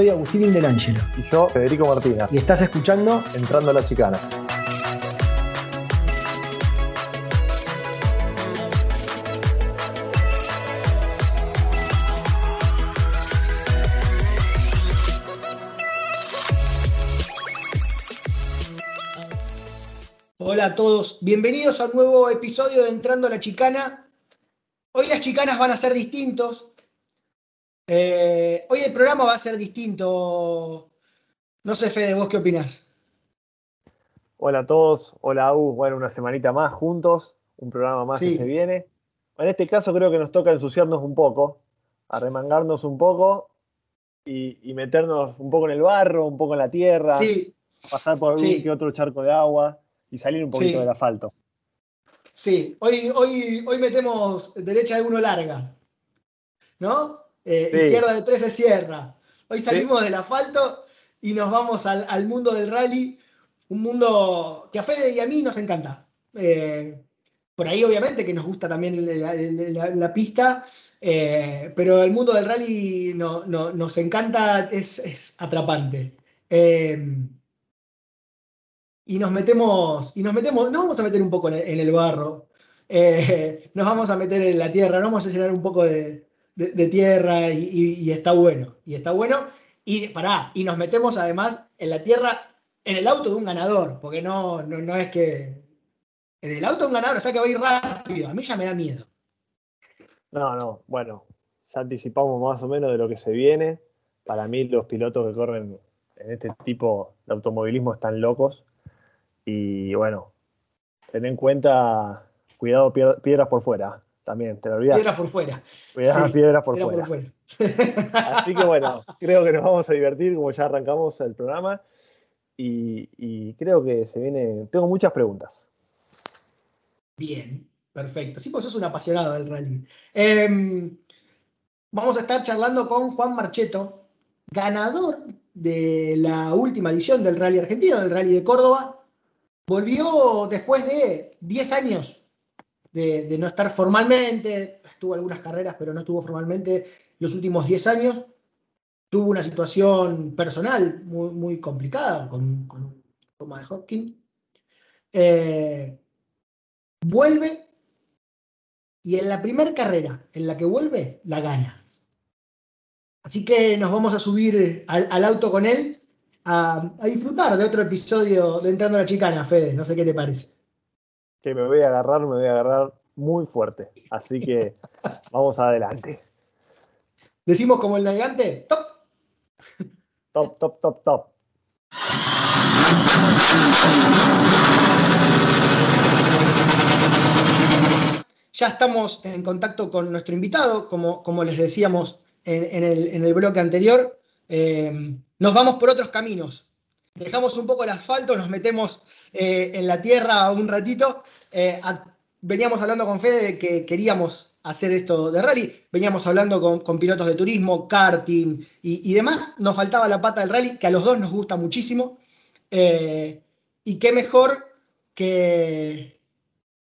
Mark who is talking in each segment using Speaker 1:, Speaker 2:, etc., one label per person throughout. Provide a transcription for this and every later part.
Speaker 1: Soy Agustín Indelangelo.
Speaker 2: Y yo, Federico Martínez.
Speaker 1: Y estás escuchando
Speaker 2: Entrando a la Chicana.
Speaker 1: Hola a todos, bienvenidos a un nuevo episodio de Entrando a la Chicana. Hoy las chicanas van a ser distintos. Eh, hoy el programa va a ser distinto. No sé, Fede, ¿vos qué opinás?
Speaker 2: Hola a todos, hola Agus. Bueno, una semanita más juntos, un programa más
Speaker 1: Sí.
Speaker 2: que se viene. En este caso creo que nos toca ensuciarnos un poco, arremangarnos un poco y, y meternos un poco en el barro, un poco en la tierra,
Speaker 1: Sí,
Speaker 2: pasar por
Speaker 1: Sí.
Speaker 2: un que otro charco de agua y salir un poquito del asfalto.
Speaker 1: sí. Hoy, hoy, hoy metemos derecha de uno larga. ¿No? Eh,
Speaker 2: Sí.
Speaker 1: Izquierda de tres se cierra. Hoy salimos del asfalto y nos vamos al, al mundo del rally. Un mundo que a Fede y a mí nos encanta. Eh, por ahí, obviamente, que nos gusta también la, la- la pista, eh, pero el mundo del rally no- no- nos encanta, es, es atrapante. Eh, y nos metemos, y nos metemos, nos vamos a meter un poco en el, en el barro, eh, nos vamos a meter en la tierra, nos vamos a llenar un poco de, de- tierra y, está bueno, y está bueno. Y pará, y nos metemos además en la tierra, en el auto de un ganador, porque no, no, no es que. En el auto de un ganador, o sea que va a ir rápido. A mí ya me da miedo.
Speaker 2: No, no, bueno, ya anticipamos más o menos de lo que se viene. Para mí los pilotos que corren en este tipo de automovilismo están locos. Y bueno, ten en cuenta, cuidado piedras por fuera, también, te lo olvidas.
Speaker 1: Piedras por fuera.
Speaker 2: Cuidado
Speaker 1: sí,
Speaker 2: piedras por
Speaker 1: Era
Speaker 2: fuera.
Speaker 1: por fuera.
Speaker 2: Así que bueno, creo que nos vamos a divertir como ya arrancamos el programa. Y, y creo que se viene, tengo muchas preguntas.
Speaker 1: Bien, perfecto. Sí, pues sos un apasionado del rally. Em, vamos a estar charlando con Juan Marcheto, ganador de la última edición del Rally Argentino, del Rally de Córdoba. Volvió después de 10 años de, no estar formalmente, estuvo algunas carreras, pero no estuvo formalmente los últimos 10 años. Tuvo una situación personal muy, muy complicada con, con un de Hopkins. Eh, vuelve y en la primera carrera en la que vuelve, la gana. Así que nos vamos a subir al, al auto con él a, a disfrutar de otro episodio de Entrando a la Chicana, Fede. No sé qué te parece.
Speaker 2: Que me voy a agarrar, me voy a agarrar muy fuerte. Así que vamos adelante.
Speaker 1: Decimos como el navegante, ¡top!
Speaker 2: Top, top, top, top.
Speaker 1: Ya estamos en contacto con nuestro invitado, como, como les decíamos en, en el, en el bloque anterior. Eh, nos vamos por otros caminos. Dejamos un poco el asfalto, nos metemos eh, en la tierra un ratito. Eh, veníamos hablando con Fede de que queríamos hacer esto de rally. Veníamos hablando con, pilotos de turismo, karting y, demás. Nos faltaba la pata del rally, que a los dos nos gusta muchísimo. Eh, y qué mejor que,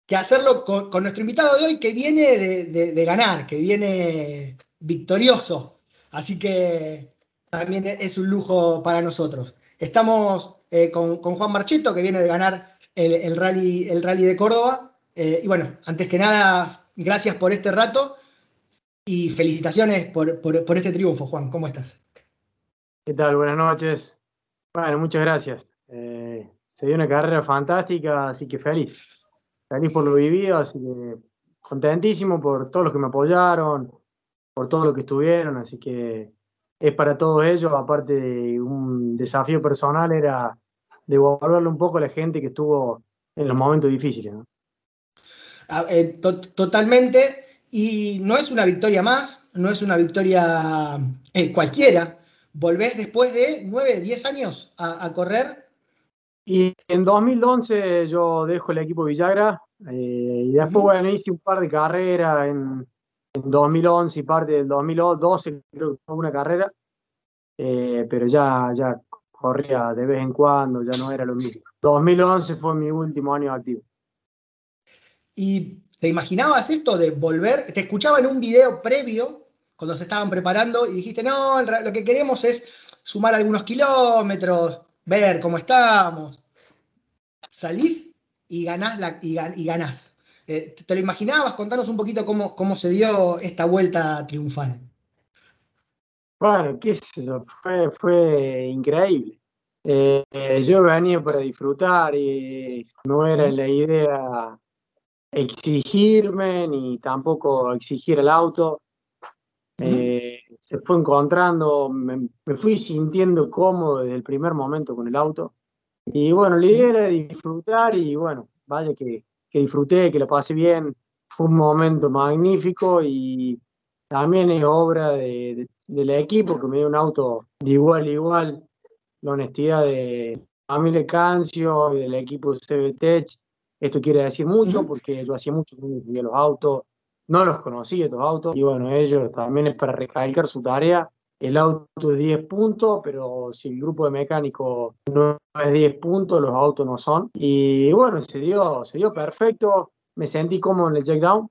Speaker 1: que hacerlo con, nuestro invitado de hoy, que viene de- de ganar, que viene victorioso. Así que también es un lujo para nosotros. Estamos eh, con, con Juan Marcheto, que viene de ganar el, el rally, el rally de Córdoba. Eh, y bueno, antes que nada, gracias por este rato y felicitaciones por, por- este triunfo, Juan. ¿Cómo estás?
Speaker 3: ¿Qué tal? Buenas noches. Bueno, muchas gracias. Eh, se dio una carrera fantástica, así que feliz. Feliz por lo vivido, así que contentísimo por todos los que me apoyaron, por todo lo que estuvieron, así que es para todos ellos, aparte de un desafío personal, era devolverle un poco a la gente que estuvo en los momentos difíciles. ¿no?
Speaker 1: Ah, eh, to- totalmente. Y no es una victoria más, no es una victoria eh, cualquiera. Volvés después de 9, 10 años a, a correr.
Speaker 3: Y en 2011 yo dejo el equipo Villagra eh, y después, bueno, hice un par de carreras en, en 2011 y parte del 2012, creo que fue una carrera, eh, pero ya, ya corría de vez en cuando, ya no era lo mismo. 2011 fue mi último año activo.
Speaker 1: ¿Y te imaginabas esto de volver? Te escuchaba en un video previo, cuando se estaban preparando, y dijiste, no, lo que queremos es sumar algunos kilómetros, ver cómo estamos. Salís y ganás, la, y, ganás. Eh, ¿Te lo imaginabas? Contanos un poquito cómo, cómo se dio esta vuelta triunfal.
Speaker 3: Bueno, qué sé yo, fue, fue increíble. Eh, yo venía para disfrutar y no era la idea exigirme ni tampoco exigir el auto. Eh, se fue encontrando, me, fui sintiendo cómodo desde el primer momento con el auto. Y bueno, la idea era disfrutar y bueno, vaya que, que disfruté, que lo pasé bien. Fue un momento magnífico y también es obra de, del equipo que me dio un auto de igual a igual la honestidad de Camille Cancio y del equipo CBTech. Esto quiere decir mucho porque yo hacía mucho que no los autos, no los conocía estos autos, y bueno, ellos también es para recalcar su tarea. El auto es 10 puntos, pero si el grupo de mecánicos no es 10 puntos, los autos no son. Y bueno, se dio, se dio perfecto, me sentí cómodo en el checkdown,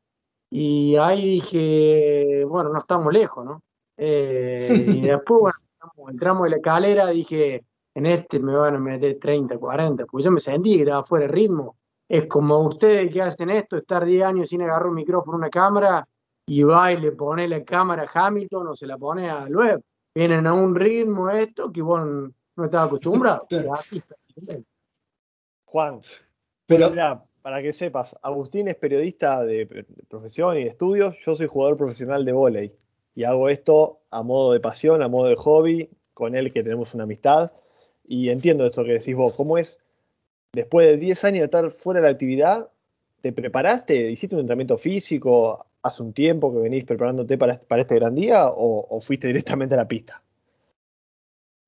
Speaker 3: y ahí dije, bueno, no estamos lejos, ¿no? Eh, y después, bueno, el tramo de la escalera, dije, en este me van a meter 30, 40, porque yo me sentí que estaba fuera de ritmo. Es como ustedes que hacen esto, estar 10 años sin agarrar un micrófono, una cámara, y va y le pone la cámara a Hamilton o se la pone a Loeb. Vienen a un ritmo esto que vos no estás acostumbrado.
Speaker 2: Juan, pero para que sepas, Agustín es periodista de profesión y de estudios, yo soy jugador profesional de vóley y hago esto a modo de pasión, a modo de hobby, con él que tenemos una amistad. Y entiendo esto que decís vos, ¿cómo es? Después de 10 años de estar fuera de la actividad, ¿te preparaste? ¿Hiciste un entrenamiento físico hace un tiempo que venís preparándote para, este gran día o, fuiste directamente a la pista?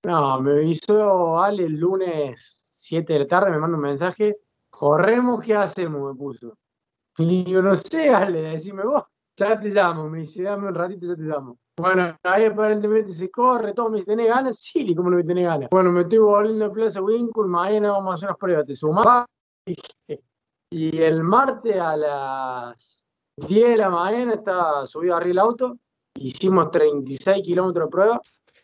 Speaker 3: No, me hizo Ale el lunes 7 de la tarde, me manda un mensaje, corremos, ¿qué hacemos? Me puso. Y yo no sé, Ale, decime vos ya te llamo, me dice, dame un ratito, ya te llamo. Bueno, ahí aparentemente se corre, todo, me dice, ¿tenés ganas? Sí, ¿cómo no me tenés ganas? Bueno, me estoy volviendo a Plaza Winkle, mañana vamos a hacer unas pruebas, ¿te sumás? Y el martes a las 10 de la mañana estaba subido arriba el auto, hicimos 36 kilómetros de prueba,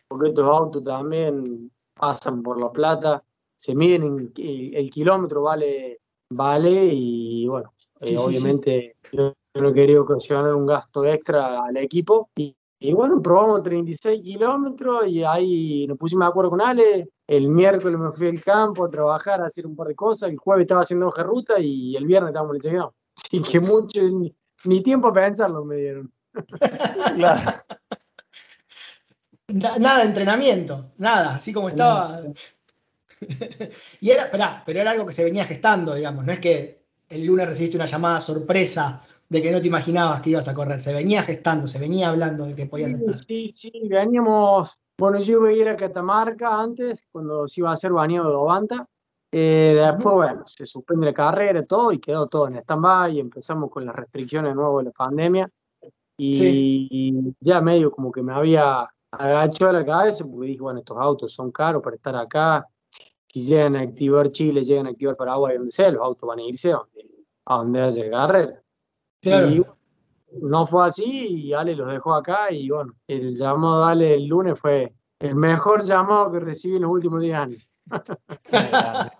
Speaker 3: porque estos autos también pasan por La Plata, se miden, el, kilómetro vale, vale y bueno, eh, obviamente yo no quería ocasionar un gasto extra al equipo. Y, bueno, probamos 36 kilómetros y ahí nos pusimos de acuerdo con Ale. El miércoles me fui al campo a trabajar, a hacer un par de cosas. El jueves estaba haciendo hoja ruta y el viernes estábamos lesionados. Así que mucho, ni, tiempo a pensarlo me dieron.
Speaker 1: Nada de entrenamiento, nada, así como estaba. y era, pero era algo que se venía gestando, digamos, no es que el lunes recibiste una llamada sorpresa de que no te imaginabas que ibas a correr. Se venía gestando, se venía hablando de que podías
Speaker 3: sí, Sí, sí, veníamos. Bueno, yo iba a ir a Catamarca antes, cuando se iba a hacer bañado de Ovanta. Eh, después, bueno, se suspende la carrera, todo, y quedó todo en stand-by, y empezamos con las restricciones nuevo de la pandemia. Y, ya medio como que me había agachado la cabeza, porque dije, bueno, estos autos son caros para estar acá. Si llegan a activar Chile, llegan a activar Paraguay, donde sea, los autos van a irse a donde, haya carrera. Y no fue así y Ale los dejó acá y bueno, el llamado de Ale el lunes fue el mejor llamado que recibí en los últimos 10 años.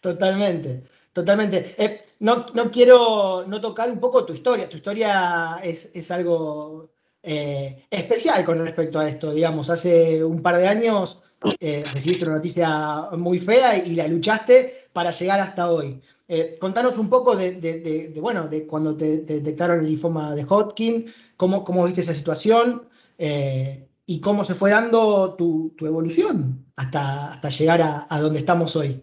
Speaker 1: totalmente, totalmente. Eh, no, no, quiero no tocar un poco tu historia, tu historia es, es algo eh, especial con respecto a esto, digamos, hace un par de años eh, recibiste una noticia muy fea y, la luchaste para llegar hasta hoy. Eh, contanos un poco de, bueno, de cuando te, detectaron el linfoma de Hodgkin, cómo, cómo viste esa situación eh, y cómo se fue dando tu, evolución hasta, hasta llegar a, donde estamos hoy.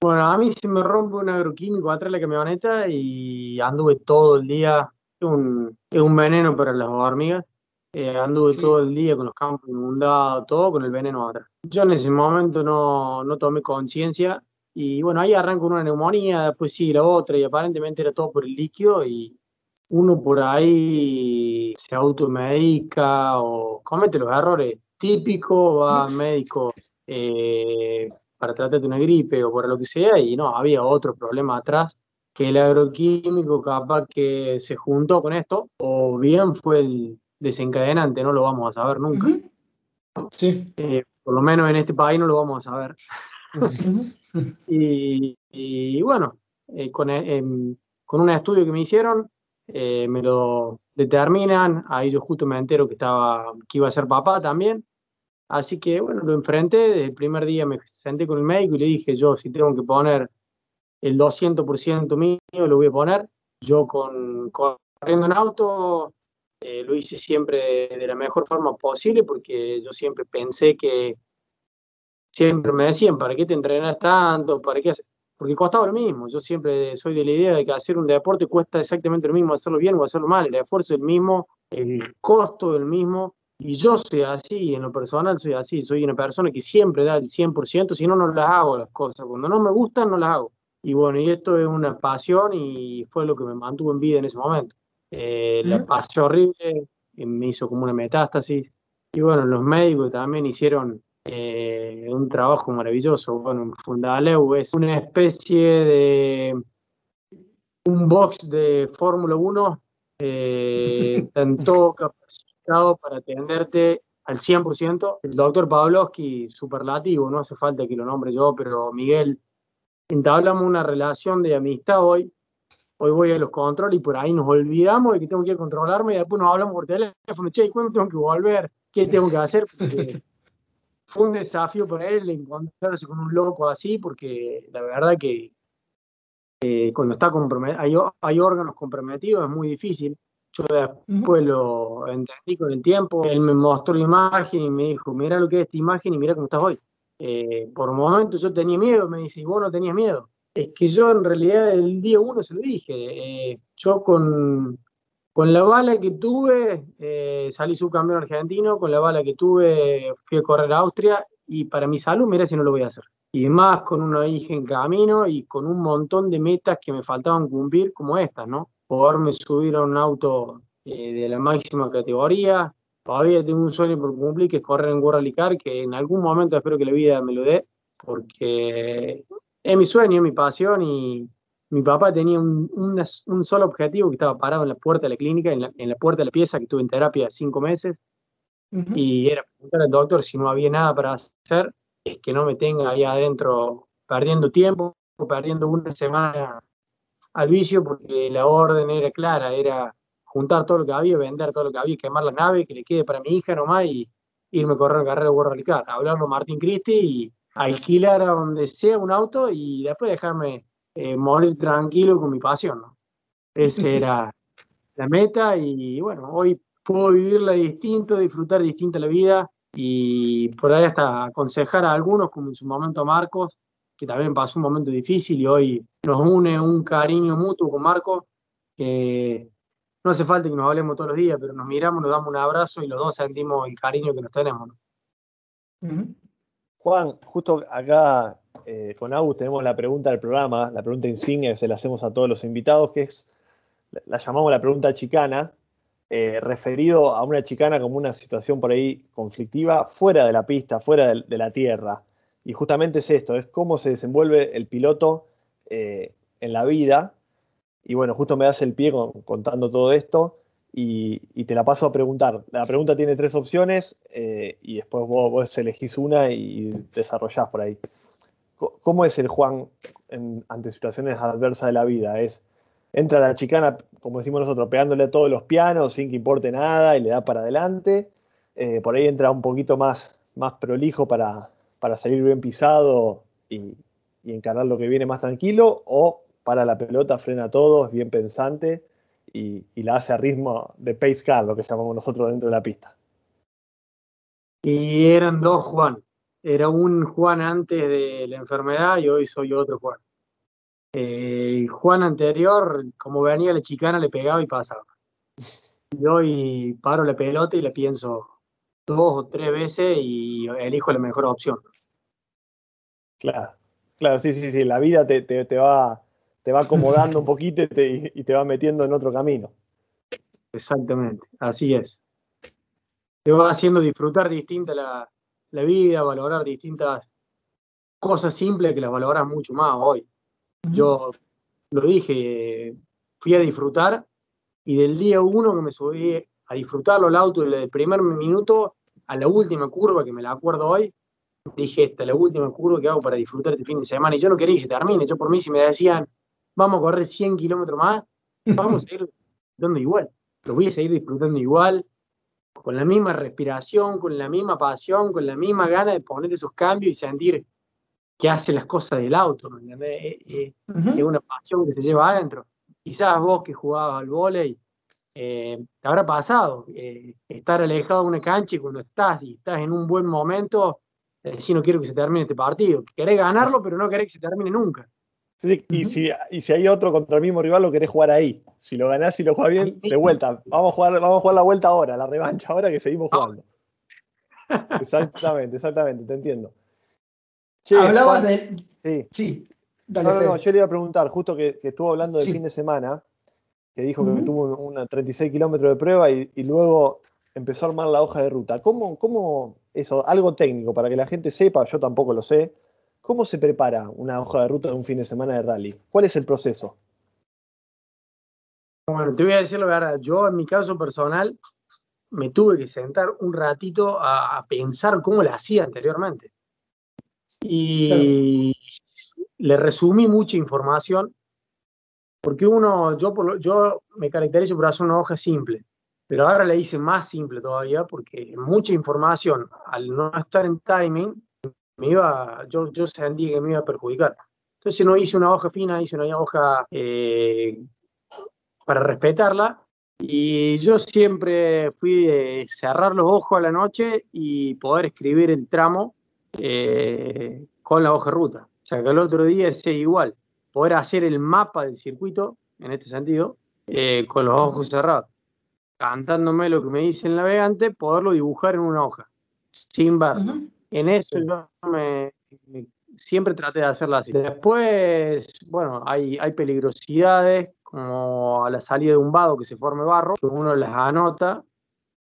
Speaker 3: Bueno, a mí se me rompe un agroquímico atrás de la camioneta y anduve todo el día. Es un, es un veneno para las hormigas. Eh, anduve todo el día con los campos inundados, todo con el veneno atrás. Yo en ese momento no, no tomé conciencia y bueno, ahí arranco una neumonía, después sí la otra y aparentemente era todo por el líquido y uno por ahí se automedica o comete los errores típicos, va al médico eh, para tratarte una gripe o por lo que sea y no, había otro problema atrás que el agroquímico capaz que se juntó con esto o bien fue el desencadenante, no lo vamos a saber nunca.
Speaker 1: Sí.
Speaker 3: Eh, por lo menos en este país no lo vamos a saber. y, bueno, eh, con, con, un estudio que me hicieron, me lo determinan, ahí yo justo me entero que, estaba, que iba a ser papá también, así que bueno, lo enfrenté, desde el primer día me senté con el médico y le dije, yo si tengo que poner el 200% mío, lo voy a poner, yo con, corriendo en auto eh, lo hice siempre de la mejor forma posible porque yo siempre pensé que siempre me decían, ¿para qué te entrenas tanto? ¿Para qué porque costaba lo mismo. Yo siempre soy de la idea de que hacer un deporte cuesta exactamente lo mismo, hacerlo bien o hacerlo mal. El esfuerzo es el mismo, el costo es el mismo. Y yo soy así, en lo personal soy así. Soy una persona que siempre da el 100%, si no, no las hago las cosas. Cuando no me gustan, no las hago. Y bueno, y esto es una pasión y fue lo que me mantuvo en vida en ese momento. Eh, la pasé horrible, me hizo como una metástasis. Y bueno, los médicos también hicieron eh, un trabajo maravilloso. Bueno, Fundaleu es una especie de un box de Fórmula 1, eh, tanto capacitado para atenderte al 100%. El doctor Pavlovsky, superlativo, no hace falta que lo nombre yo, pero Miguel, entablamos una relación de amistad hoy. Hoy voy a los controles y por ahí nos olvidamos de que tengo que controlarme y después nos hablamos por teléfono, che, ¿cuándo tengo que volver? ¿Qué tengo que hacer? fue un desafío para él encontrarse con un loco así, porque la verdad que cuando está comprometido, hay, hay, órganos comprometidos, es muy difícil. Yo después lo entendí con el tiempo. Él me mostró la imagen y me dijo, mira lo que es esta imagen y mira cómo estás hoy. Eh, por momentos yo tenía miedo, me dice, y vos no tenías miedo. Es que yo en realidad el día uno se lo dije. Eh, yo con, con la bala que tuve, eh, salí subcampeón argentino, con la bala que tuve fui a correr a Austria y para mi salud, mira si no lo voy a hacer. Y más con una hija en camino y con un montón de metas que me faltaban cumplir como estas, ¿no? Poderme subir a un auto eh, de la máxima categoría. Todavía tengo un sueño por cumplir que es correr en World Rally que en algún momento espero que la vida me lo dé, porque es mi sueño, mi pasión y, mi papá tenía un, un, solo objetivo que estaba parado en la puerta de la clínica, en la, en la puerta de la pieza, que estuve en terapia cinco meses, y era preguntar al doctor si no había nada para hacer, es que no me tenga ahí adentro perdiendo tiempo, perdiendo una semana al vicio, porque la orden era clara, era juntar todo lo que había, vender todo lo que había, quemar la nave, que le quede para mi hija nomás y irme a correr la carrera de World hablarlo a Martín Cristi y alquilar a donde sea un auto y después dejarme eh, morir tranquilo con mi pasión. ¿no? Esa era la meta y bueno, hoy puedo vivirla distinto, disfrutar distinta la vida y por ahí hasta aconsejar a algunos, como en su momento a Marcos, que también pasó un momento difícil y hoy nos une un cariño mutuo con Marcos, no hace falta que nos hablemos todos los días, pero nos miramos, nos damos un abrazo y los dos sentimos el cariño que nos tenemos.
Speaker 2: Juan, justo acá eh, con Agus tenemos la pregunta del programa, la pregunta insignia que se la hacemos a todos los invitados, que es, la llamamos la pregunta chicana, eh, referido a una chicana como una situación por ahí conflictiva fuera de la pista, fuera de, la tierra. Y justamente es esto, es cómo se desenvuelve el piloto eh, en la vida. Y bueno, justo me das el pie contando todo esto y, te la paso a preguntar. La pregunta tiene tres opciones y después vos, elegís una y desarrollás por ahí. ¿Cómo es el Juan ante situaciones adversas de la vida? Es entra la chicana, como decimos nosotros, pegándole a todos los pianos sin que importe nada y le da para adelante. Eh, por ahí entra un poquito más, más prolijo para, para salir bien pisado y, encarar lo que viene más tranquilo, o para la pelota, frena todo, es bien pensante y, y, la hace a ritmo de pace car, lo que llamamos nosotros dentro de la pista.
Speaker 3: Y eran dos Juan era un Juan antes de la enfermedad y hoy soy otro Juan. Eh, Juan anterior, como venía la chicana, le pegaba y pasaba. Y hoy paro la pelota y le pienso dos o tres veces y elijo la mejor opción.
Speaker 2: Claro, claro, sí, sí, sí. La vida te, va, te va acomodando un poquito y te, y te va metiendo en otro camino.
Speaker 3: Exactamente, así es. Te va haciendo disfrutar distinta la, la vida, valorar distintas cosas simples que las valoras mucho más hoy. Yo lo dije, fui a disfrutar y del día uno que me subí a disfrutarlo el auto, desde el primer minuto a la última curva, que me la acuerdo hoy, dije, esta es la última curva que hago para disfrutar este fin de semana. Y yo no quería que se termine. Yo por mí, si me decían, vamos a correr 100 kilómetros más, vamos a seguir disfrutando igual. Lo voy a seguir disfrutando igual, con la misma respiración, con la misma pasión, con la misma gana de poner esos cambios y sentir que hace las cosas del auto. ¿me eh, eh, Es una pasión que se lleva adentro. Quizás vos que jugabas al vóley, eh, te habrá pasado estar alejado de una cancha y cuando estás y estás en un buen momento, si no quiero que se termine este partido. Querés ganarlo, pero no querés que se termine nunca.
Speaker 2: Y, si, y si hay otro contra el mismo rival, lo querés jugar ahí. Si lo ganás y lo juegas bien, de vuelta. Vamos a, jugar, vamos a jugar la vuelta ahora, la revancha ahora que seguimos jugando. Exactamente, exactamente, te entiendo.
Speaker 1: Hablabas de. Sí. sí.
Speaker 2: Dale, no, no, yo le iba a preguntar, justo que, estuvo hablando del fin de semana, que dijo que tuvo una 36 kilómetros de prueba y, luego empezó a armar la hoja de ruta. ¿Cómo, ¿Cómo, eso, algo técnico para que la gente sepa, yo tampoco lo sé, cómo se prepara una hoja de ruta de un fin de semana de rally? ¿Cuál es el proceso?
Speaker 3: Bueno, te voy a decir la verdad, yo en mi caso personal me tuve que sentar un ratito a, pensar cómo lo hacía anteriormente. Y le resumí mucha información, porque uno, yo, yo me caracterizo por hacer una hoja simple, pero ahora le hice más simple todavía, porque mucha información, al no estar en timing, me iba, yo, yo sentí que me iba a perjudicar. Entonces no hice una hoja fina, hice una hoja eh, para respetarla. Y yo siempre fui de cerrar los ojos a la noche y poder escribir el tramo eh, con la hoja ruta. O sea, que el otro día sea igual, poder hacer el mapa del circuito, en este sentido, eh, con los ojos cerrados. Cantándome lo que me dice el navegante, poderlo dibujar en una hoja, sin ver. En eso yo me, siempre traté de hacerlo así. Después, bueno, hay, hay peligrosidades como a la salida de un vado que se forme barro, que uno las anota,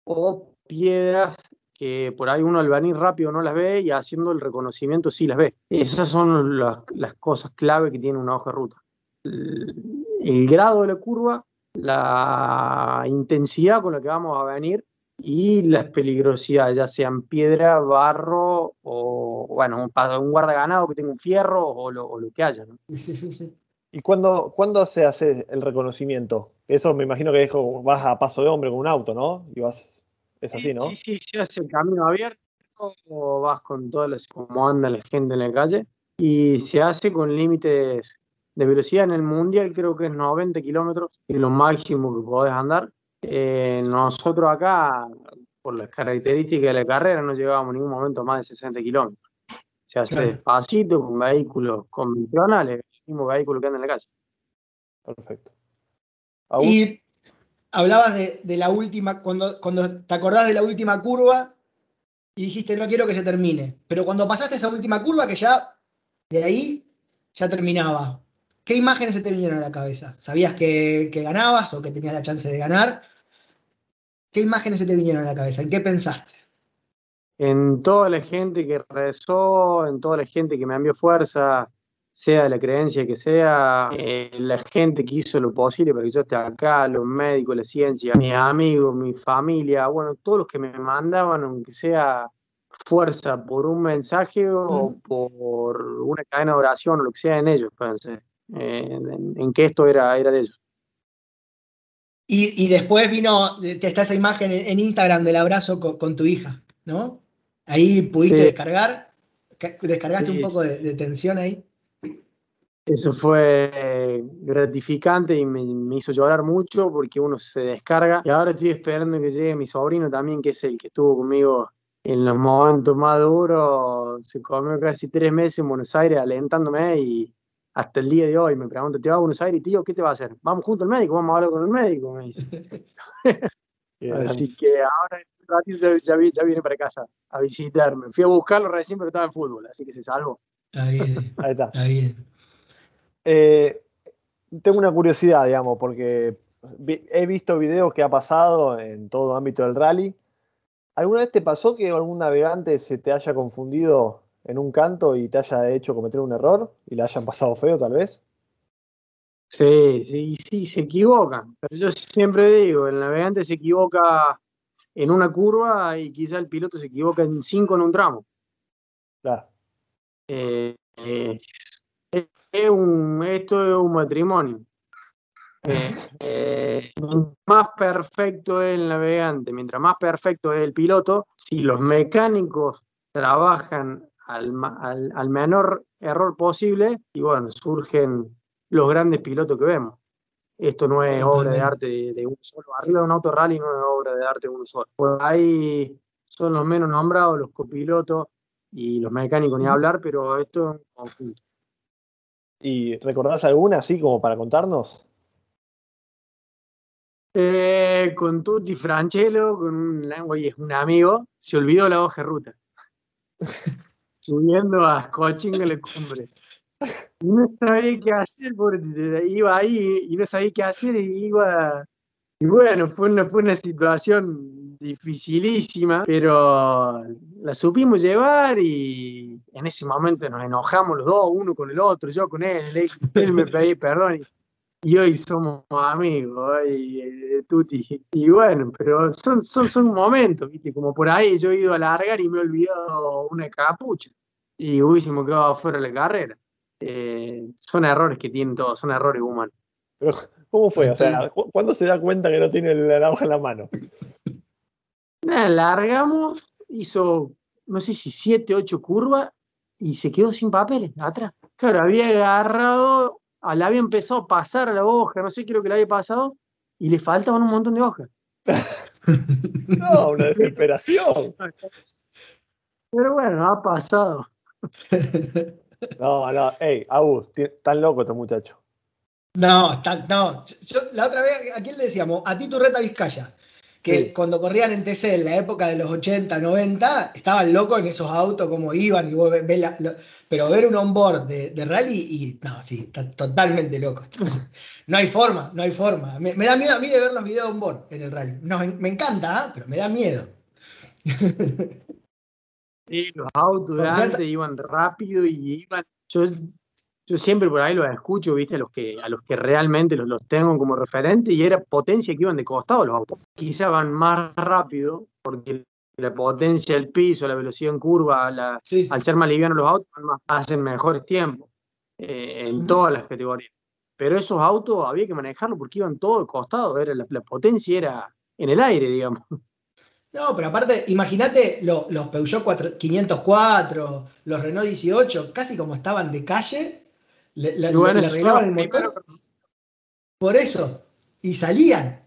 Speaker 3: o piedras que por ahí uno al venir rápido no las ve y haciendo el reconocimiento sí las ve. Esas son las, cosas clave que tiene una hoja de ruta. El, grado de la curva, la intensidad con la que vamos a venir y las peligrosidades, ya sean piedra, barro o, bueno, un, un guardaganado que tenga un fierro o lo, o lo que haya. ¿no?
Speaker 1: Sí, sí, sí.
Speaker 2: ¿Y cuándo, se hace el reconocimiento? Eso me imagino que vas a paso de hombre con un auto, ¿no? Y vas, es así, ¿no?
Speaker 3: Sí, sí, se hace el camino abierto o vas con todas las, como anda la gente en la calle y se hace con límites de velocidad en el mundial, creo que es 90 kilómetros, es lo máximo que podés andar. Eh, nosotros acá, por las características de la carrera, no llegábamos en ningún momento más de 60 kilómetros. Se hace despacito con vehículos convencionales, mismo vehículo que anda en la calle.
Speaker 2: Perfecto.
Speaker 1: Y hablabas de, la última, cuando, cuando te acordás de la última curva y dijiste no quiero que se termine, pero cuando pasaste esa última curva que ya de ahí ya terminaba, ¿qué imágenes se te vinieron a la cabeza? ¿Sabías que, que ganabas o que tenías la chance de ganar? ¿Qué imágenes se te vinieron a la cabeza? ¿En qué pensaste?
Speaker 3: En toda la gente que rezó, en toda la gente que me envió fuerza, sea la creencia que sea, eh, la gente que hizo lo posible para que yo esté acá, los médicos, la ciencia, mis amigos, mi familia, bueno, todos los que me mandaban, aunque sea fuerza por un mensaje o por una cadena de oración o lo que sea en ellos, pensé, en, que esto era, era de ellos.
Speaker 1: Y, después vino, está esa imagen en Instagram del abrazo con, tu hija, ¿no? Ahí pudiste descargar, descargaste un poco de tensión ahí.
Speaker 3: Eso fue gratificante y me, hizo llorar mucho porque uno se descarga. Y ahora estoy esperando que llegue mi sobrino también, que es el que estuvo conmigo en los momentos más duros. Se comió casi tres meses en Buenos Aires alentándome y hasta el día de hoy me pregunta, ¿te vas a Buenos Aires? Tío, ¿qué te va a hacer? Vamos juntos al médico, vamos a hablar con el médico, me dice. Así que ahora ya, ya, viene para casa a visitarme. Fui a buscarlo recién, pero estaba en fútbol, así que se salvó.
Speaker 1: Está bien. Ahí está. Está bien.
Speaker 2: Eh, tengo una curiosidad, digamos, porque he visto videos que ha pasado en todo ámbito del rally. ¿Alguna vez te pasó que algún navegante se te haya confundido en un canto y te haya hecho cometer un error y le hayan pasado feo, tal vez?
Speaker 3: Sí, sí, sí, se equivocan. Pero yo siempre digo, el navegante se equivoca en una curva y quizá el piloto se equivoca en cinco en un tramo.
Speaker 2: Claro.
Speaker 3: Eh, eh, es un, esto es un matrimonio. Eh, más perfecto es el navegante, mientras más perfecto es el piloto, si los mecánicos trabajan al, al, menor error posible, y bueno, surgen los grandes pilotos que vemos. Esto no es obra de arte de, un solo. Arriba de un auto rally no es obra de arte de uno solo. Por ahí son los menos nombrados, los copilotos y los mecánicos, ni hablar, pero esto es un conjunto.
Speaker 2: ¿Y recordás alguna así como para contarnos?
Speaker 3: Eh, con Tutti Franchelo, con un, un amigo, se olvidó la hoja de ruta. Subiendo a Coaching le cumbre. Y no sabía qué hacer, porque iba ahí y no sabía qué hacer y iba. Y bueno, fue una, fue una situación dificilísima, pero la supimos llevar y en ese momento nos enojamos los dos, uno con el otro, yo con él, él, me pedí perdón y, hoy somos amigos y, eh, tuti. Y bueno, pero son, son, son momentos, ¿viste? Como por ahí yo he ido a largar y me he olvidado una capucha y hubiésemos quedado fuera de la carrera. Eh, son errores que tienen todos, son errores humanos.
Speaker 2: Pero, ¿cómo fue? O sea, ¿cuándo se da cuenta que no tiene la hoja en la mano?
Speaker 3: Nada, largamos, hizo, no sé si siete, ocho curvas y se quedó sin papeles atrás. Claro, había agarrado, le había empezado a pasar a la hoja, no sé, creo que le había pasado, y le faltaban un montón de hojas.
Speaker 2: no, una desesperación.
Speaker 3: Pero bueno, ha pasado.
Speaker 2: No, no, hey, Agus, tan loco este muchacho.
Speaker 1: No, no. Yo, la otra vez, ¿a quién le decíamos? A ti tu reta Vizcaya. Que cuando corrían en TC en la época de los 80, 90, estaban locos en esos autos, como iban, y vos ves pero ver un onboard de, de, rally, y no, sí, está totalmente loco. No hay forma, no hay forma. Me, da miedo a mí de ver los videos onboard en el rally. No, me encanta, ¿ah? pero me da miedo.
Speaker 3: Sí, los autos de antes iban rápido y iban. Yo, yo siempre por ahí los escucho, viste, a los que, a los que realmente los, los tengo como referente y era potencia que iban de costado los autos. Quizá van más rápido porque la potencia del piso, la velocidad en curva, la, al ser más livianos los autos, hacen mejores tiempos eh, en todas las categorías. Pero esos autos había que manejarlos porque iban todo de costado, era, la potencia era en el aire, digamos.
Speaker 1: No, pero aparte, imagínate los Peugeot 504, los Renault 18, casi como estaban de calle, le, arreglaban el motor. Por eso, y salían.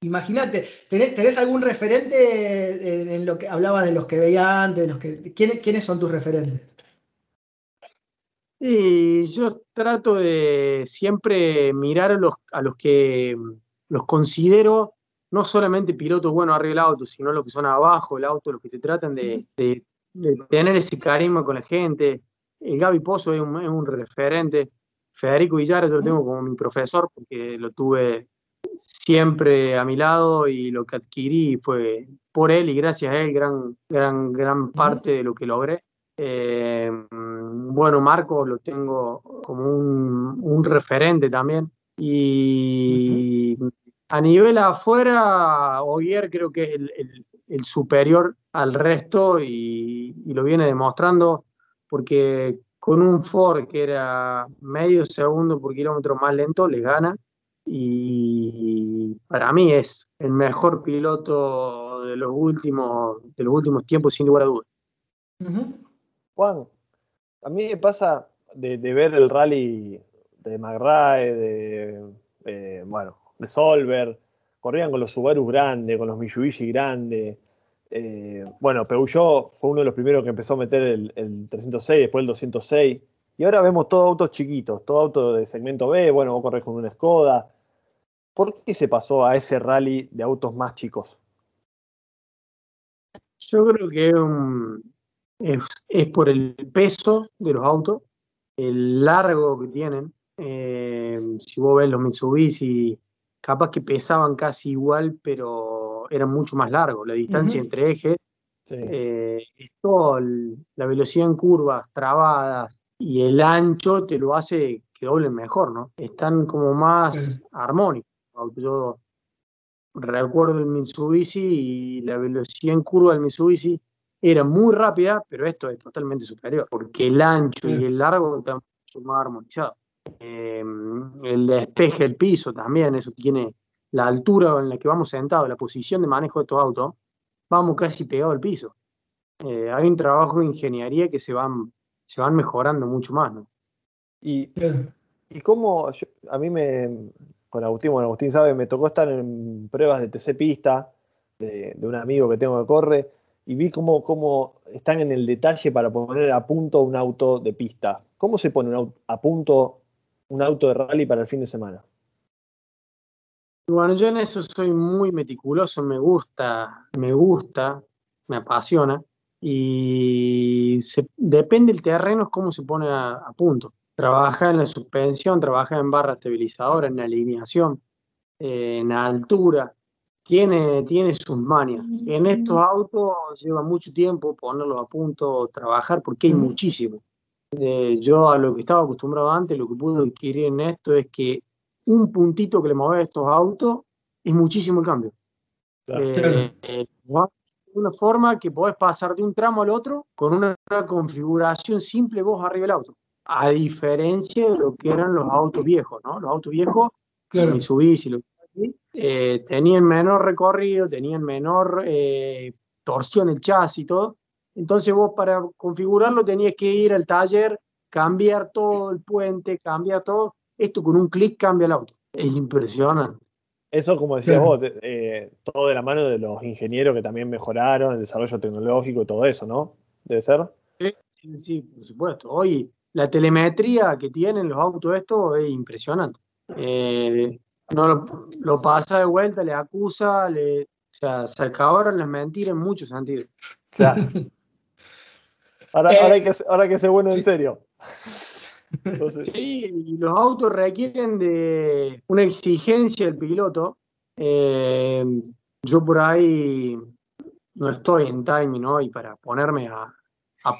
Speaker 1: Imagínate, ¿tenés, algún referente en, lo que hablabas de los que veía antes? Los que, ¿quiénes, son tus referentes?
Speaker 3: Y yo trato de siempre mirar a los, a los que los considero no solamente pilotos buenos arriba del auto, sino los que son abajo del auto, los que te tratan de, tener ese carisma con la gente. El Gaby Pozo es un, referente. Federico Villar yo lo tengo como mi profesor porque lo tuve siempre a mi lado y lo que adquirí fue por él y gracias a él gran, gran, gran parte de lo que logré. Eh, bueno, Marcos lo tengo como un, referente también. Y a nivel afuera, Ogier creo que es el, superior al resto y, lo viene demostrando porque con un Ford que era medio segundo por kilómetro más lento, le gana. Y para mí es el mejor piloto de los últimos, de los últimos tiempos, sin lugar a dudas.
Speaker 2: Juan, a mí me pasa de, ver el rally de McRae, de, eh, bueno, de Solver, corrían con los Subaru grandes, con los Mitsubishi grandes. Eh, bueno, Peugeot fue uno de los primeros que empezó a meter el, 306, después el 206. Y ahora vemos todos autos chiquitos, todo auto de segmento B, bueno, vos corres con una Skoda. ¿Por qué se pasó a ese rally de autos más chicos?
Speaker 3: Yo creo que es, por el peso de los autos, el largo que tienen. Eh, si vos ves los Mitsubishi capaz que pesaban casi igual, pero eran mucho más largos. La distancia entre ejes, eh, la velocidad en curvas, trabadas y el ancho te lo hace que doblen mejor, ¿no? Están como más armónicos. Yo recuerdo el Mitsubishi y la velocidad en curva del Mitsubishi era muy rápida, pero esto es totalmente superior, porque el ancho y el largo están mucho más armonizados. Em, el despeje del piso también, eso tiene la altura en la que vamos sentados, la posición de manejo de estos autos, vamos casi pegados al piso. Eh, hay un trabajo de ingeniería que se van, se van mejorando mucho más, ¿no?
Speaker 2: Y, y cómo, a mí me, con Agustín, bueno, Agustín sabe, me tocó estar en pruebas de TC Pista, de, un amigo que tengo que corre, y vi cómo, cómo, están en el detalle para poner a punto un auto de pista. ¿Cómo se pone a punto un auto de rally para el fin de semana?
Speaker 3: Bueno, yo en eso soy muy meticuloso, me gusta, me gusta, me apasiona y depende del terreno cómo se pone a, punto. Trabaja en la suspensión, trabaja en barra estabilizadora, en alineación, en altura, tiene, tiene sus manias. En estos autos lleva mucho tiempo ponerlos a punto, trabajar, porque hay muchísimo. Eh, yo a lo que estaba acostumbrado antes, lo que pude adquirir en esto es que un puntito que le mueve a estos autos es muchísimo el cambio. Eh, eh, una forma que podés pasar de un tramo al otro con una, configuración simple vos arriba del auto. A diferencia de lo que eran los autos viejos, ¿no? Los autos viejos, claro. Mitsubishi, lo eh, tenían menor recorrido, tenían menor torsión el chasis y todo. Entonces vos para configurarlo tenías que ir al taller, cambiar todo el puente, cambiar todo esto con un clic cambia el auto. Es impresionante.
Speaker 2: Eso, como decías vos, eh, todo de la mano de los ingenieros que también mejoraron, el desarrollo tecnológico y todo eso, ¿no? ¿Debe ser?
Speaker 3: Sí, sí, por supuesto. Hoy la telemetría que tienen los autos estos es impresionante. Eh, no lo, pasa de vuelta, le acusa, le, o sea, se acabaron las mentiras en muchos sentidos.
Speaker 2: Claro. Ahora, ahora, hay que, ahora hay que ser bueno en serio.
Speaker 3: Sí, los autos requieren de una exigencia del piloto. Eh, yo por ahí no estoy en timing hoy para ponerme a,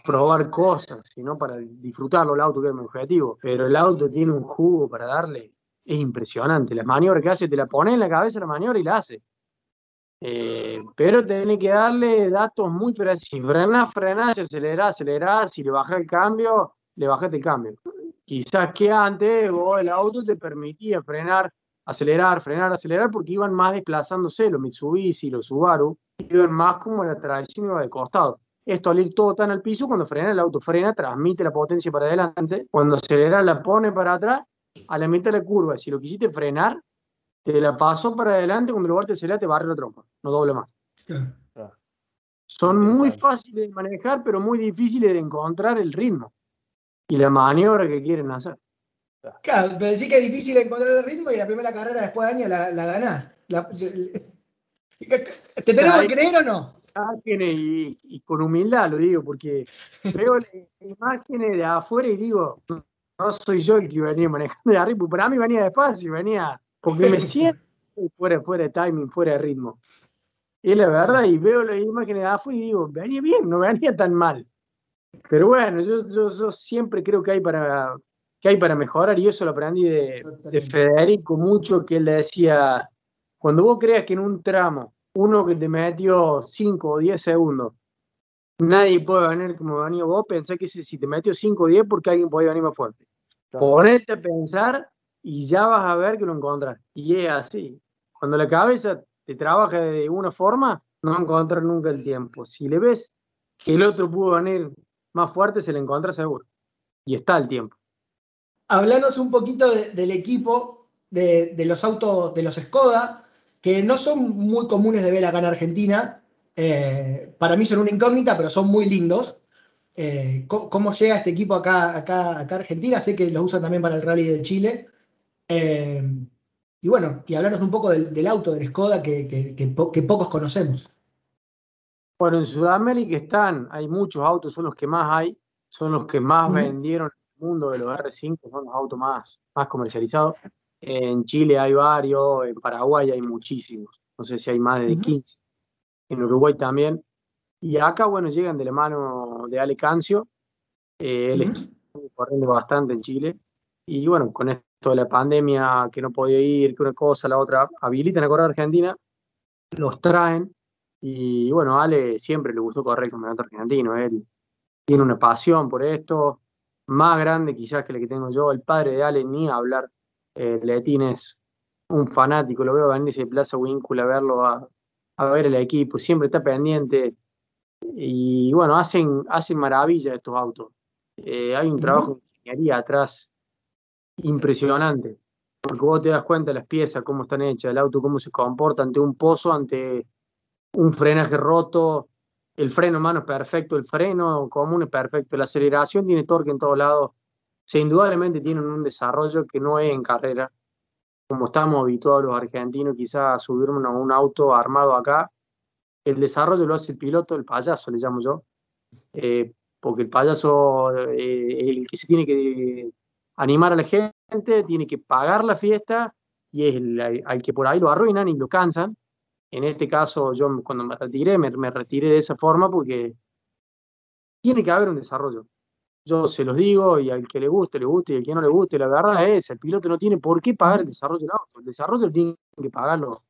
Speaker 3: probar cosas, sino para disfrutarlo el auto, que es mi objetivo. Pero el auto tiene un jugo para darle, es impresionante. Las maniobras que hace, te la pone en la cabeza la maniobra y la hace. Eh, pero tiene que darle datos muy precisos. Si frenás, frenás, acelerás, acelerás, si le bajas el cambio, le bajaste el cambio. Quizás que antes el auto te permitía frenar, acelerar, frenar, acelerar, porque iban más desplazándose, los Mitsubishi, los Subaru, iban más como la tracción iba de costado. Esto al ir todo tan al piso, cuando frena el auto frena, transmite la potencia para adelante, cuando acelera la pone para atrás, a la mitad de la curva. Si lo quisiste frenar, te la pasó para adelante, cuando el lugar te acelera te barre la trompa, no doble más. Son muy fáciles de manejar, pero muy difíciles de encontrar el ritmo y la maniobra que quieren hacer.
Speaker 1: Claro, pero decís que es difícil encontrar el ritmo y la primera carrera después de año la, la ganás. ¿Te tenemos que creer o no?
Speaker 3: Y, y, con humildad lo digo, porque veo las imágenes de afuera y digo, no soy yo el que venía manejando de arriba, para mí venía despacio, venía, porque me siento fuera, fuera de timing, fuera de ritmo. Y la verdad, y veo las imágenes de afuera y digo, venía bien, no venía tan mal. Pero bueno, yo, yo, siempre creo que hay, para, que hay para mejorar y eso lo aprendí de, Federico mucho, que él le decía, cuando vos creas que en un tramo, uno que te metió 5 o 10 segundos, nadie puede venir como venía vos, pensé que si te metió 5 o 10 porque alguien podía venir más fuerte. Ponete a pensar y ya vas a ver que lo encontrás. Y es así. Cuando la cabeza te trabaja de una forma, no encontrar nunca el tiempo. Si le ves que el otro pudo venir más fuerte se le encuentra seguro. Y está el tiempo.
Speaker 1: Hablanos un poquito del equipo, de, los autos, de los Skoda, que no son muy comunes de ver acá en Argentina. Eh, para mí son una incógnita, pero son muy lindos. Eh, ¿cómo, llega este equipo acá, acá, acá, a Argentina? Sé que los usan también para el Rally de Chile. Eh, y bueno, y hablarnos un poco del, auto del Skoda que, que pocos conocemos.
Speaker 3: Bueno, en Sudamérica están, hay muchos autos, son los que más hay, son los que más vendieron en el mundo de los R5, son los autos más, más comercializados. En Chile hay varios, en Paraguay hay muchísimos, no sé si hay más de 15. En Uruguay también. Y acá, bueno, llegan de la mano de Ale Cancio, eh, él está corriendo bastante en Chile. Y bueno, con esto de la pandemia, que no podía ir, que una cosa, la otra, habilitan a correr a Argentina los traen. Y bueno, Ale siempre le gustó correr el campeonato argentino. Él tiene una pasión por esto, más grande quizás que la que tengo yo. El padre de Ale ni a hablar. Eh, Letín es un fanático, lo veo venirse de Plaza Winkle a verlo, a, ver el equipo, siempre está pendiente. Y bueno, hacen, hacen maravilla estos autos. Eh, hay un trabajo de ingeniería atrás impresionante, porque vos te das cuenta de las piezas, cómo están hechas, el auto, cómo se comporta ante un pozo, ante un frenaje roto, el freno mano es perfecto, el freno común es perfecto, la aceleración tiene torque en todos lados. Indudablemente tienen un desarrollo que no es en carrera, como estamos habituados los argentinos, quizás subirnos a un auto armado acá. El desarrollo lo hace el piloto, el payaso, le llamo yo, eh, porque el payaso eh, el que se tiene que animar a la gente, tiene que pagar la fiesta y es el, al que por ahí lo arruinan y lo cansan en este caso, yo cuando me retiré, me, retiré de esa forma porque tiene que haber un desarrollo. Yo se los digo y al que le guste, le guste y al que no le guste, la verdad es, el piloto no tiene por qué pagar el desarrollo del auto. El desarrollo lo tienen que pagar los,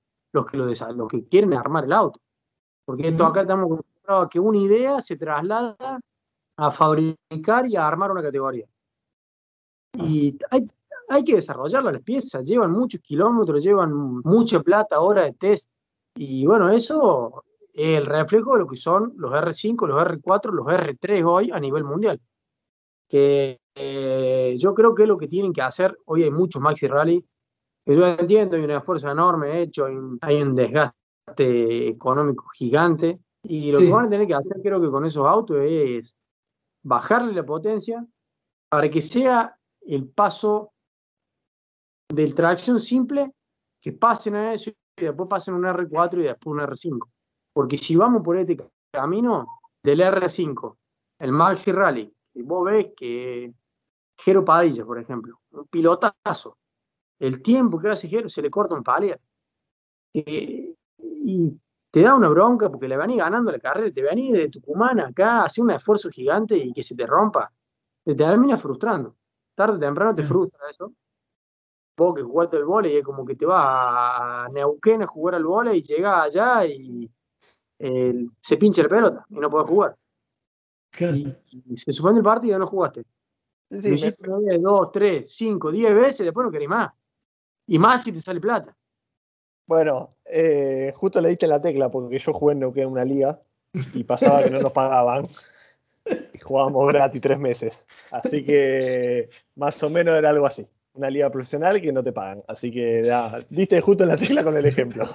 Speaker 3: que, lo los que quieren armar el auto. Porque esto acá estamos acostumbrados a que una idea se traslada a fabricar y a armar una categoría. Y hay, hay que desarrollarla las piezas, llevan muchos kilómetros, llevan mucha plata, hora de test, y bueno, eso es el reflejo de lo que son los R5, los R4, los R3 hoy a nivel mundial. Que eh, yo creo que es lo que tienen que hacer. Hoy hay muchos Maxi Rally, que yo entiendo, hay un esfuerzo enorme hecho, hay un, desgaste económico gigante. Y lo que van a tener que hacer, creo que con esos autos, es bajarle la potencia para que sea el paso del tracción simple, que pasen a eso y después pasen un R4 y después un R5. Porque si vamos por este camino del R5, el Maxi Rally, y vos ves que Jero Padilla, por ejemplo, un pilotazo, el tiempo que hace Jero se le corta un palier. y te da una bronca porque le ir ganando la carrera, te ir de Tucumán acá, hace un esfuerzo gigante y que se te rompa, te termina frustrando. Tarde o temprano te frustra eso vos que jugaste el vole y es como que te vas a Neuquén a jugar al vole y llegás allá y se pincha la pelota y no puedes jugar. Y, se supone el partido y no jugaste. Sí, dos, tres, cinco, diez veces, después no querés más. Y más si te sale plata.
Speaker 2: Bueno, eh, justo le diste la tecla porque yo jugué en Neuquén una liga y pasaba que no nos pagaban. Y jugábamos gratis tres meses. Así que más o menos era algo así una liga profesional que no te pagan. Así que ya, diste justo en la tecla con el ejemplo.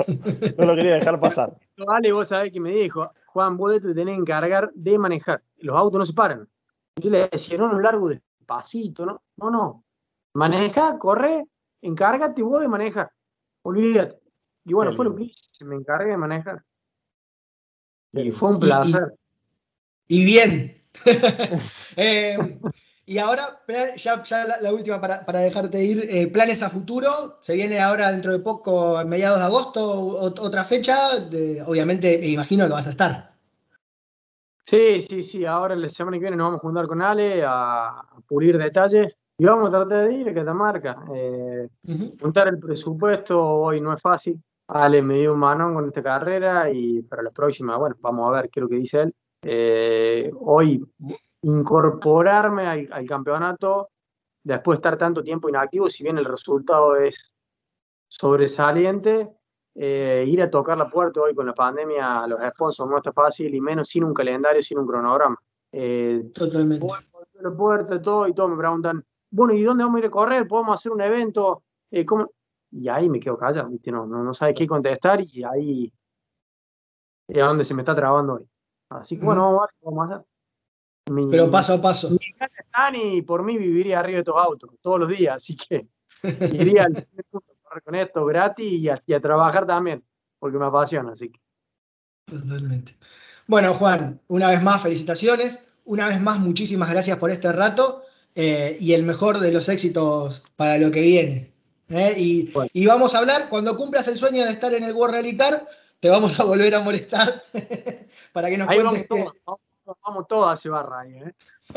Speaker 2: no lo quería dejar pasar.
Speaker 3: Vale, vos sabés que me dijo, Juan, vos te tenés que encargar de manejar. Los autos no se paran. Yo le decía, no, no largo despacito, no, no, no. Maneja, corre, encárgate vos de manejar. Olvídate. Y bueno, fue lo que hice, me encargué de manejar. Y fue un placer.
Speaker 1: Y, bien. eh, y ahora, ya, la, última para, dejarte ir, eh, planes a futuro. Se viene ahora dentro de poco, a mediados de agosto, otra fecha. obviamente, me imagino que vas a estar.
Speaker 3: Sí, sí, sí. Ahora la semana que viene nos vamos a juntar con Ale a, pulir detalles y vamos a tratar de ir a Catamarca. Eh, Juntar el presupuesto hoy no es fácil. Ale me dio un manón con esta carrera y para la próxima, bueno, vamos a ver qué es lo que dice él. Eh, hoy incorporarme al, campeonato después de estar tanto tiempo inactivo, si bien el resultado es sobresaliente, eh, ir a tocar la puerta hoy con la pandemia a los sponsors no está fácil y menos sin un calendario, sin un cronograma.
Speaker 1: Eh, Totalmente.
Speaker 3: la puerta, todo y todo me preguntan, bueno, ¿y dónde vamos a ir a correr? ¿Podemos hacer un evento? Eh, y ahí me quedo callado, No, no, no sabes qué contestar y ahí es donde se me está trabando hoy. Así que bueno, vamos a ver qué vamos a hacer.
Speaker 1: Pero paso a paso.
Speaker 3: y por mí viviría arriba de estos autos todos los días, así que iría al con esto gratis y a, trabajar también, porque me apasiona, así que.
Speaker 1: Totalmente. Bueno, Juan, una vez más, felicitaciones. Una vez más, muchísimas gracias por este rato eh, y el mejor de los éxitos para lo que viene. ¿eh? Y, vamos a hablar, cuando cumplas el sueño de estar en el World Rally Car, te vamos a volver a molestar para que nos cuentes
Speaker 3: vamos todos a Cebarra ahí, ¿eh?
Speaker 1: Sí.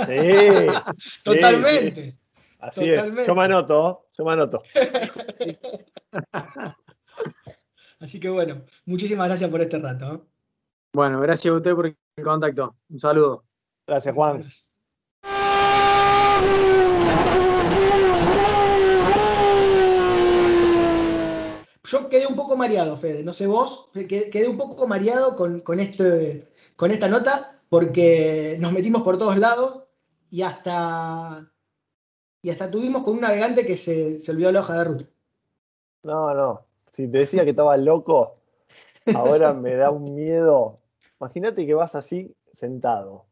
Speaker 1: Totalmente.
Speaker 2: Así es. Yo me anoto, yo me anoto.
Speaker 1: Así que bueno, muchísimas gracias por este rato. ¿eh?
Speaker 3: Bueno, gracias a usted por el contacto. Un saludo.
Speaker 2: Gracias, Juan.
Speaker 1: Yo quedé un poco mareado, Fede, no sé vos, quedé un poco mareado con, este, con esta nota porque nos metimos por todos lados y hasta, y hasta tuvimos con un navegante que se, se olvidó la hoja de ruta.
Speaker 2: No, no, si te decía que estaba loco, ahora me da un miedo. Imagínate que vas así sentado,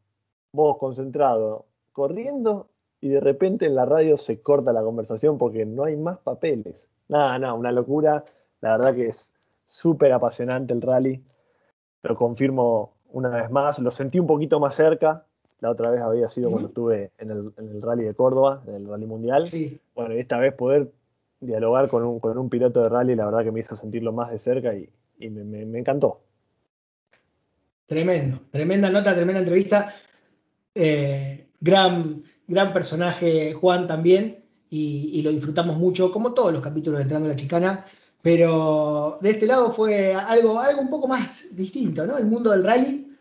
Speaker 2: vos concentrado, corriendo y de repente en la radio se corta la conversación porque no hay más papeles. Nada, nada, una locura. La verdad que es súper apasionante el rally. Lo confirmo una vez más. Lo sentí un poquito más cerca. La otra vez había sido cuando estuve en el, rally de Córdoba, en el rally mundial.
Speaker 1: Sí.
Speaker 2: Bueno, y esta vez poder dialogar con un, con un piloto de rally, la verdad que me hizo sentirlo más de cerca y, me, encantó.
Speaker 1: Tremendo, tremenda nota, tremenda entrevista. Eh, gran, gran personaje Juan también y, lo disfrutamos mucho, como todos los capítulos de Entrando a la Chicana, pero de este lado fue algo, algo un poco más distinto, ¿no? El mundo del rally,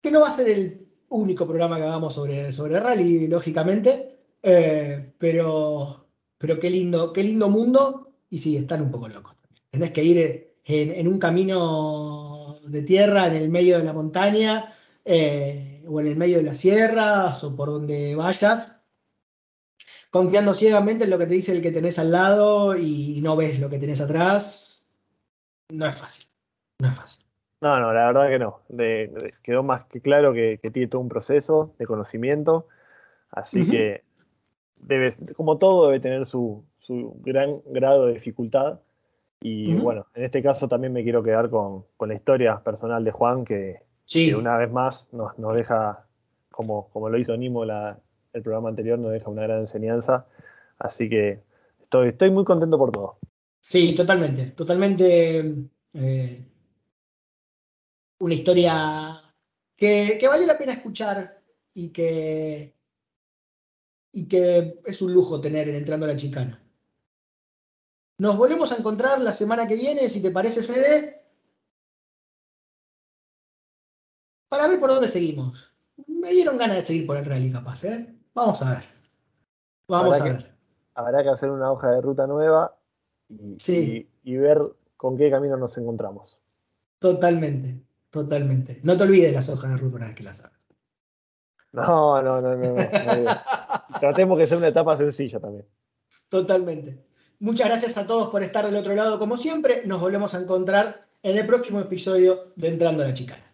Speaker 1: que no va a ser el único programa que hagamos sobre, sobre rally, lógicamente, eh, pero, pero qué lindo, qué lindo mundo, y sí, están un poco locos. Tenés que ir en, un camino de tierra, en el medio de la montaña, eh, o en el medio de las sierras, o por donde vayas, confiando ciegamente en lo que te dice el que tenés al lado y no ves lo que tenés atrás, no es fácil. No es fácil.
Speaker 2: No, no, la verdad que no. quedó más que claro que, tiene todo un proceso de conocimiento. Así que, debe, como todo, debe tener su, gran grado de dificultad. Y bueno, en este caso también me quiero quedar con, la historia personal de Juan, que, una vez más nos, nos deja, como, como lo hizo Nimo la, el programa anterior nos deja una gran enseñanza. Así que estoy, muy contento por todo.
Speaker 1: Sí, totalmente, totalmente eh, una historia que, vale la pena escuchar y que, y que es un lujo tener en Entrando a la Chicana. Nos volvemos a encontrar la semana que viene, si te parece, Fede, para ver por dónde seguimos. Me dieron ganas de seguir por el rally, capaz, ¿eh? Vamos a ver. Vamos a ver.
Speaker 2: Habrá que hacer una hoja de ruta nueva y, y, ver con qué camino nos encontramos.
Speaker 1: Totalmente, totalmente. No te olvides las hojas de ruta una vez que las hagas.
Speaker 2: No, no, no, no. Tratemos que sea una etapa sencilla también.
Speaker 1: Totalmente. Muchas gracias a todos por estar del otro lado como siempre. Nos volvemos a encontrar en el próximo episodio de Entrando a la Chicana.